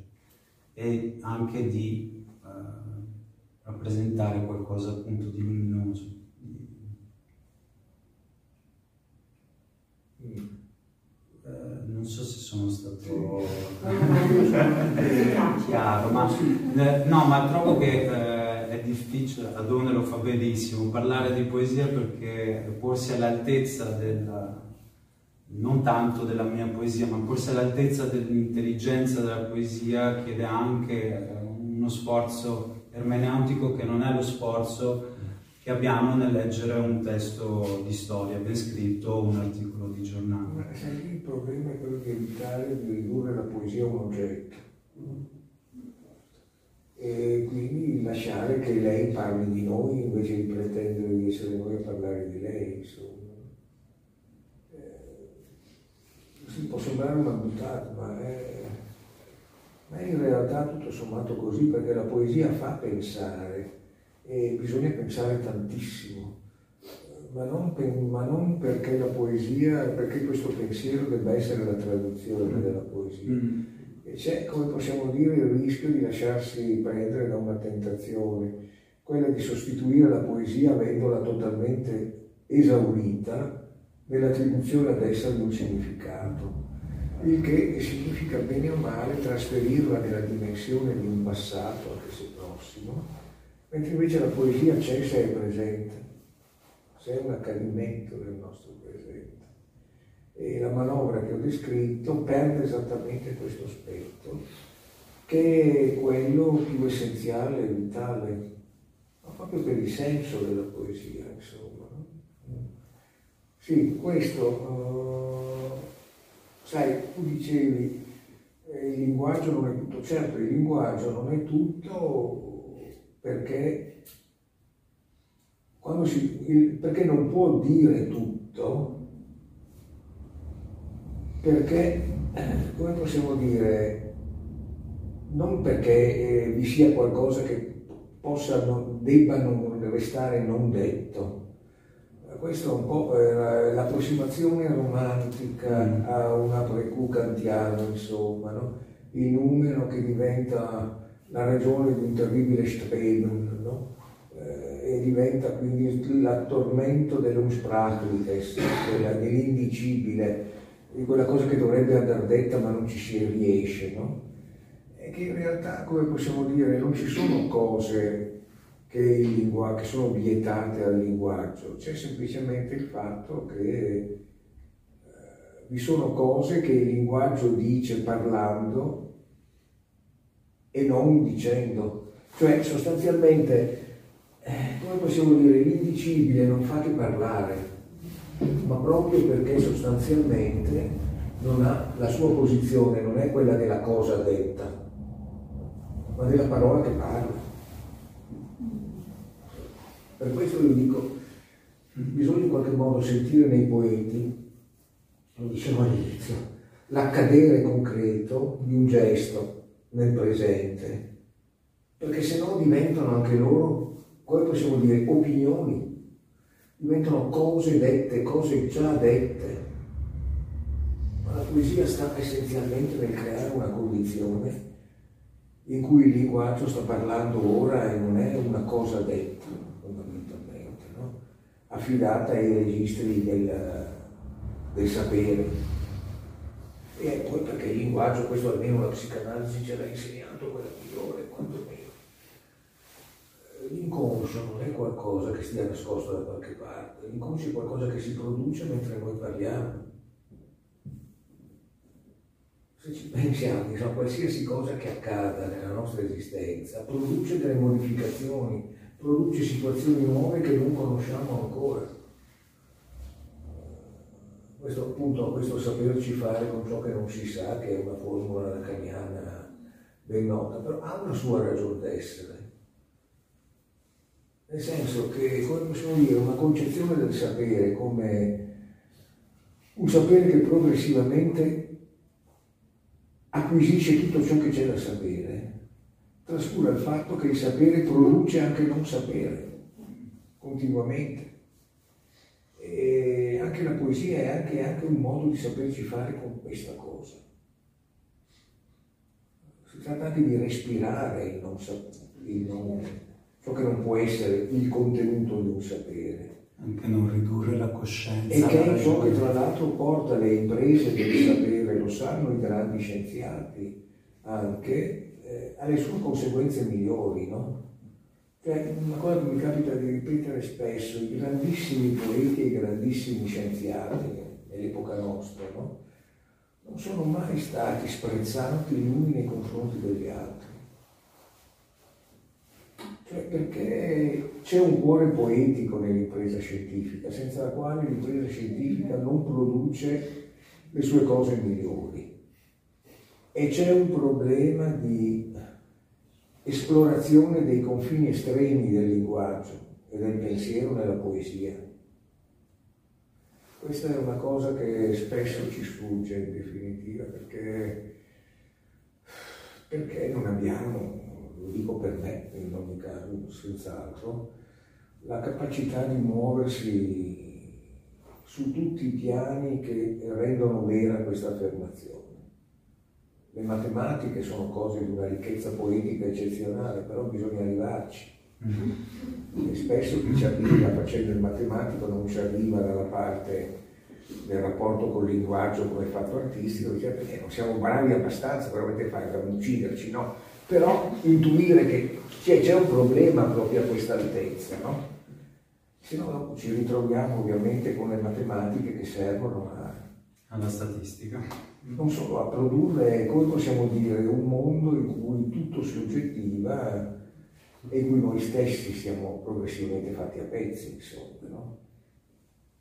Speaker 4: e anche di eh, rappresentare qualcosa appunto di luminoso. Eh, non so se sono stato chiaro, ma eh, no, ma trovo che eh, è difficile, Adone lo fa benissimo, parlare di poesia perché porsi all'altezza della, non tanto della mia poesia, ma forse all'altezza dell'intelligenza della poesia chiede anche eh, uno sforzo ermeneutico che non è lo sforzo che abbiamo nel leggere un testo di storia ben scritto o un articolo di giornale.
Speaker 3: Ma il problema è quello di evitare di ridurre la poesia a un oggetto e quindi lasciare che lei parli di noi invece di pretendere di essere noi a parlare di lei, insomma. sì, può sembrare una buttata, ma è, ma è in realtà tutto sommato così perché la poesia fa pensare e bisogna pensare tantissimo. Ma non, ma non, perché la poesia, perché questo pensiero debba essere la traduzione mm. della poesia. Mm. C'è, come possiamo dire, il rischio di lasciarsi prendere da una tentazione, quella di sostituire la poesia avendola totalmente esaurita nell'attribuzione ad essa di un significato, il che significa bene o male trasferirla nella dimensione di un passato, anche se prossimo, mentre invece la poesia c'è se è presente, se è un accadimento del nostro presente. E la manovra che ho descritto perde esattamente questo aspetto, che è quello più essenziale vitale, ma proprio per il senso della poesia, insomma. Sì, questo, uh, sai, tu dicevi, eh, il linguaggio non è tutto, certo il linguaggio non è tutto perché, si, il, perché non può dire tutto, perché, eh, come possiamo dire, non perché eh, vi sia qualcosa che possa, non, debba non restare non detto, questa è un po' l'approssimazione romantica mm. a una precu kantiano, insomma, no? il numero che diventa la ragione di un terribile Streben, no? eh, e diventa quindi l'attormento dell'unsprachliches, dell'indicibile, di quella cosa che dovrebbe andare detta ma non ci si riesce, no? E che in realtà, come possiamo dire, non ci sono cose che, che, sono vietate al linguaggio, c'è semplicemente il fatto che eh, vi sono cose che il linguaggio dice parlando e non dicendo. Cioè sostanzialmente, eh, come possiamo dire, l'indicibile non fa che parlare, ma proprio perché sostanzialmente non ha, la sua posizione non è quella della cosa detta, ma della parola che parla. Per questo io dico, bisogna in qualche modo sentire nei poeti, lo dicevo all'inizio, l'accadere concreto di un gesto nel presente, perché se no diventano anche loro, come possiamo dire, opinioni, diventano cose dette, cose già dette. Ma la poesia sta essenzialmente nel creare una condizione in cui il linguaggio sta parlando ora e non è una cosa detta, fondamentalmente, no? affidata ai registri del, del sapere. E poi perché il linguaggio, questo almeno la psicanalisi ce l'ha insegnato, quella migliore, quantomeno. L'inconscio non è qualcosa che stia nascosto da qualche parte, l'inconscio è qualcosa che si produce mentre noi parliamo se ci pensiamo, diciamo, qualsiasi cosa che accada nella nostra esistenza produce delle modificazioni, produce situazioni nuove che non conosciamo ancora. Questo appunto, questo saperci fare con ciò che non si sa, che è una formula lacaniana ben nota, però ha una sua ragione d'essere. Nel senso che, come possiamo dire, una concezione del sapere come un sapere che progressivamente acquisisce tutto ciò che c'è da sapere, trascura il fatto che il sapere produce anche non sapere, continuamente. E anche la poesia è anche, anche un modo di saperci fare con questa cosa. Si tratta anche di respirare il non sapere, ciò che non può essere il contenuto di un sapere
Speaker 4: anche non ridurre la coscienza.
Speaker 3: E che è ciò che tra l'altro porta le imprese del sapere, lo sanno i grandi scienziati, anche eh, alle sue conseguenze migliori, no? Cioè, una cosa che mi capita di ripetere spesso, i grandissimi poeti e i grandissimi scienziati nell'epoca nostra, no? non sono mai stati sprezzanti gli uni nei confronti degli altri. Cioè perché c'è un cuore poetico nell'impresa scientifica, senza la quale l'impresa scientifica non produce le sue cose migliori. E c'è un problema di esplorazione dei confini estremi del linguaggio e del pensiero nella poesia. Questa è una cosa che spesso ci sfugge in definitiva, perché, perché non abbiamo lo dico per me in ogni caso, senz'altro, la capacità di muoversi su tutti i piani che rendono vera questa affermazione. Le matematiche sono cose di una ricchezza poetica eccezionale, però bisogna arrivarci. Mm-hmm. E spesso chi ci arriva facendo il matematico non ci arriva dalla parte del rapporto col linguaggio come fatto artistico, dice perché non siamo bravi abbastanza per fare da ucciderci, no? però intuire che c'è, c'è un problema proprio a questa altezza, no? Se no dopo ci ritroviamo ovviamente con le matematiche che servono a...
Speaker 4: alla statistica.
Speaker 3: Non solo a produrre, come possiamo dire, un mondo in cui tutto si oggettiva e in cui noi stessi siamo progressivamente fatti a pezzi, insomma, no?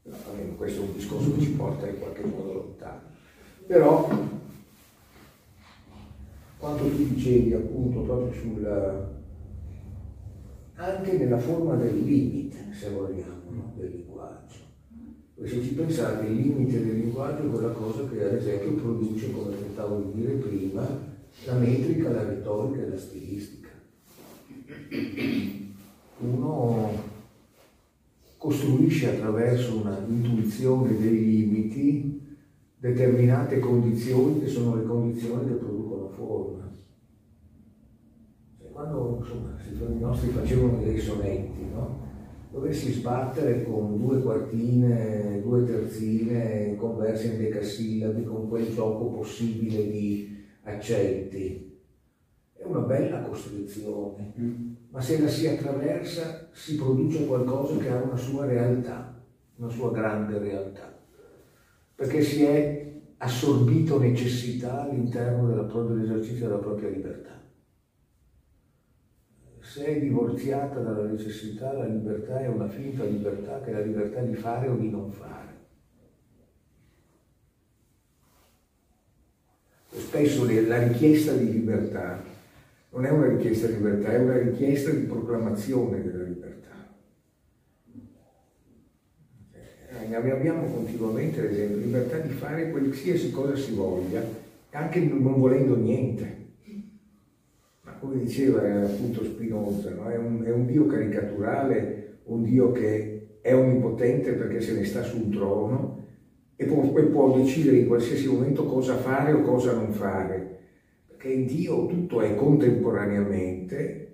Speaker 3: Però, questo è un discorso che ci porta in qualche modo lontano. Però quanto tu dicevi appunto proprio sul anche nella forma del limite, se vogliamo, no? del linguaggio. Se ci pensate, il limite del linguaggio è quella cosa che ad esempio produce, come tentavo di dire prima, la metrica, la retorica e la stilistica. Uno costruisce attraverso una intuizione dei limiti determinate condizioni che sono le condizioni che producono forma. Cioè, quando insomma, i nostri facevano dei sonetti, no? Dovessi sbattere con due quartine, due terzine converse in decasillabi con quel gioco possibile di accetti. È una bella costruzione, mm. ma se la si attraversa si produce qualcosa che ha una sua realtà, una sua grande realtà perché si è assorbito necessità all'interno dell'esercizio della propria libertà. Se è divorziata dalla necessità, la libertà è una finta libertà che è la libertà di fare o di non fare. Spesso la richiesta di libertà non è una richiesta di libertà, è una richiesta di proclamazione della libertà. abbiamo continuamente, ad esempio, libertà di fare qualsiasi cosa si voglia, anche non volendo niente. Come diceva appunto Spinoza, no? è, un, è un Dio caricaturale, un Dio che è onnipotente perché se ne sta sul trono e può, può decidere in qualsiasi momento cosa fare o cosa non fare. che in Dio tutto è contemporaneamente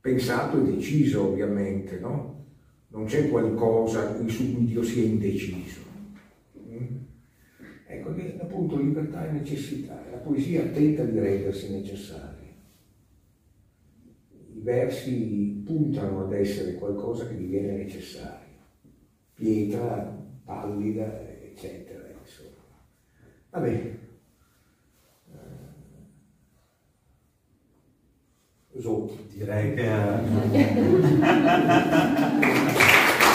Speaker 3: pensato e deciso ovviamente, no? Non c'è qualcosa su cui Dio sia indeciso. Mm? Ecco appunto libertà e necessità, la poesia tenta di rendersi necessaria. Versi puntano ad essere qualcosa che diviene necessario, pietra, pallida, eccetera. Insomma. Va bene.
Speaker 4: So, direi che...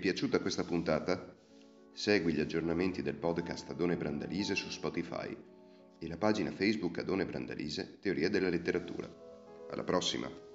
Speaker 1: è piaciuta questa puntata? Segui gli aggiornamenti del podcast Adone Brandalise su Spotify e la pagina Facebook Adone Brandalise Teoria della letteratura. Alla prossima!